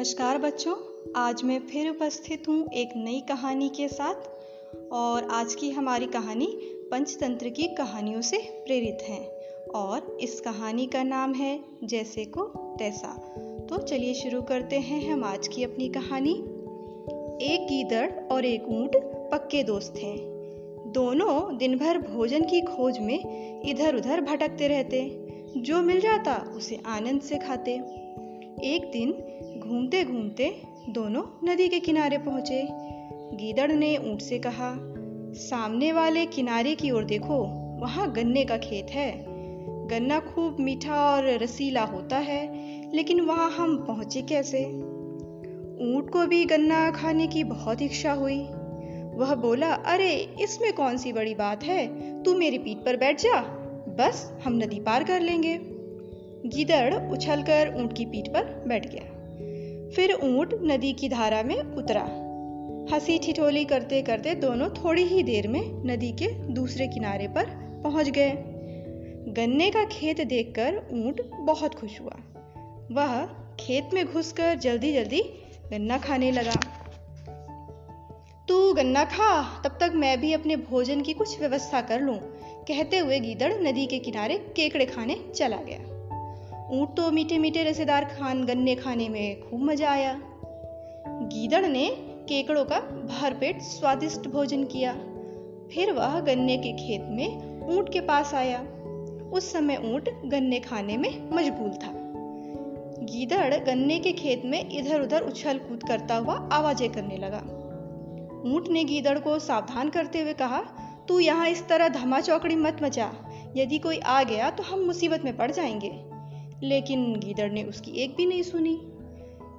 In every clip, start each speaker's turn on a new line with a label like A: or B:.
A: नमस्कार बच्चों। आज मैं फिर उपस्थित हूँ एक नई कहानी के साथ और आज की हमारी कहानी पंचतंत्र की कहानियों से प्रेरित है और इस कहानी का नाम है जैसे को तैसा। तो चलिए शुरू करते हैं हम आज की अपनी कहानी। एक गीदड़ और एक ऊँट पक्के दोस्त हैं। दोनों दिन भर भोजन की खोज में इधर उधर भटकते रहते। जो मिल जाता उसे आनंद से खाते। एक दिन घूमते घूमते दोनों नदी के किनारे पहुँचे। गीदड़ ने ऊँट से कहा, सामने वाले किनारे की ओर देखो, वहाँ गन्ने का खेत है। गन्ना खूब मीठा और रसीला होता है, लेकिन वहाँ हम पहुँचे कैसे? ऊँट को भी गन्ना खाने की बहुत इच्छा हुई। वह बोला, अरे, इसमें कौन सी बड़ी बात है? तू मेरी पीठ पर बैठ जा। बस, हम नदी पार कर लेंगे। गीदड़ उछलकर ऊँट की पीठ पर बैठ गया। फिर ऊँट नदी की धारा में उतरा। हँसी ठिठोली करते करते दोनों थोड़ी ही देर में नदी के दूसरे किनारे पर पहुँच गए। गन्ने का खेत देखकर ऊँट बहुत खुश हुआ। वह खेत में घुसकर जल्दी जल्दी गन्ना खाने लगा। तू गन्ना खा, तब तक मैं भी अपने भोजन की कुछ व्यवस्था कर लूँ, कहते हुए गीदड़ नदी के किनारे केकड़े खाने चला गया। ऊँट तो मीठे मीठे रसेदार खान गन्ने खाने में खूब मज़ा आया। गीदड़ ने केकड़ों का भरपेट स्वादिष्ट भोजन किया। फिर वह गन्ने के खेत में ऊँट के पास आया। उस समय ऊँट गन्ने खाने में मशगूल था। गीदड़ गन्ने के खेत में इधर उधर उछल कूद करता हुआ आवाज़ें करने लगा। ऊँट ने गीदड़ को सावधान करते हुए कहा, तू यहाँ इस तरह धमा चौकड़ी मत मचा। यदि कोई आ गया तो हम मुसीबत में पड़ जाएँगे। लेकिन गीदड़ ने उसकी एक भी नहीं सुनी।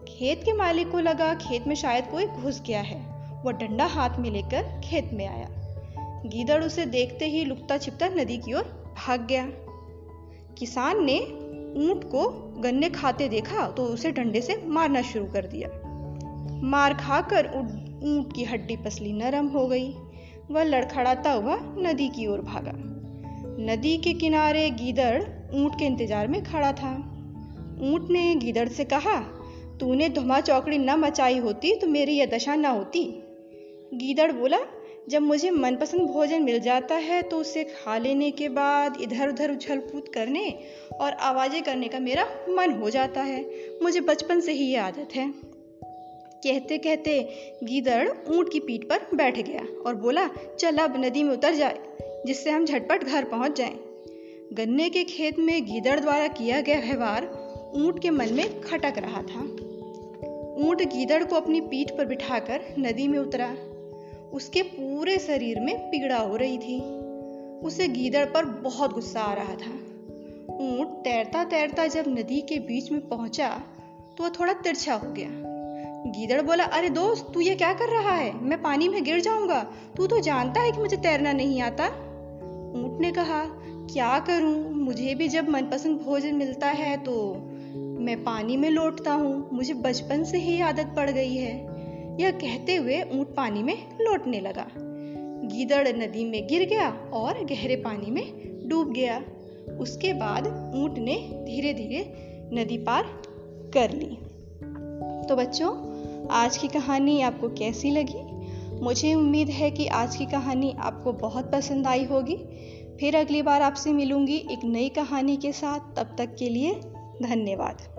A: खेत के मालिक को लगा खेत में शायद कोई घुस गया है। वह डंडा हाथ में लेकर खेत में आया। गीदड़ उसे देखते ही लुकता छिपता नदी की ओर भाग गया। किसान ने ऊँट को गन्ने खाते देखा तो उसे डंडे से मारना शुरू कर दिया। मार खाकर ऊँट की हड्डी पसली नरम हो गई। वह लड़खड़ाता हुआ नदी की ओर भागा। नदी के किनारे गीदड़ ऊँट के इंतज़ार में खड़ा था। ऊँट ने गीदड़ से कहा, तूने धुमा चौकड़ी न मचाई होती तो मेरी यह दशा न होती। गीदड़ बोला, जब मुझे मनपसंद भोजन मिल जाता है तो उसे खा लेने के बाद इधर उधर उछल कूद करने और आवाज़ें करने का मेरा मन हो जाता है। मुझे बचपन से ही ये आदत है। कहते कहते गीदड़ ऊँट की पीठ पर बैठ गया और बोला, चल अब नदी में उतर जाए जिससे हम झटपट घर पहुँच जाएँ। गन्ने के खेत में गीदड़ द्वारा किया गया व्यवहार ऊँट के मन में खटक रहा था। ऊँट गीदड़ को अपनी पीठ पर बिठाकर नदी में उतरा। उसके पूरे शरीर में पीड़ा हो रही थी। उसे गीदड़ पर बहुत गुस्सा आ रहा था। ऊँट तैरता तैरता जब नदी के बीच में पहुँचा तो वह थोड़ा तिरछा हो गया। गीदड़ बोला, अरे दोस्त, तू ये क्या कर रहा है? मैं पानी में गिर जाऊँगा। तू तो जानता है कि मुझे तैरना नहीं आता। ऊँट ने कहा क्या करूँ? मुझे भी जब मनपसंद भोजन मिलता है तो मैं पानी में लौटता हूँ। मुझे बचपन से ही आदत पड़ गई है। यह कहते हुए ऊँट पानी में लौटने लगा। गीदड़ नदी में गिर गया और गहरे पानी में डूब गया। उसके बाद ऊँट ने धीरे धीरे नदी पार कर ली। तो बच्चों, आज की कहानी आपको कैसी लगी? मुझे उम्मीद है कि आज की कहानी आपको बहुत पसंद आई होगी। फिर अगली बार आपसे मिलूँगी एक नई कहानी के साथ। तब तक के लिए धन्यवाद।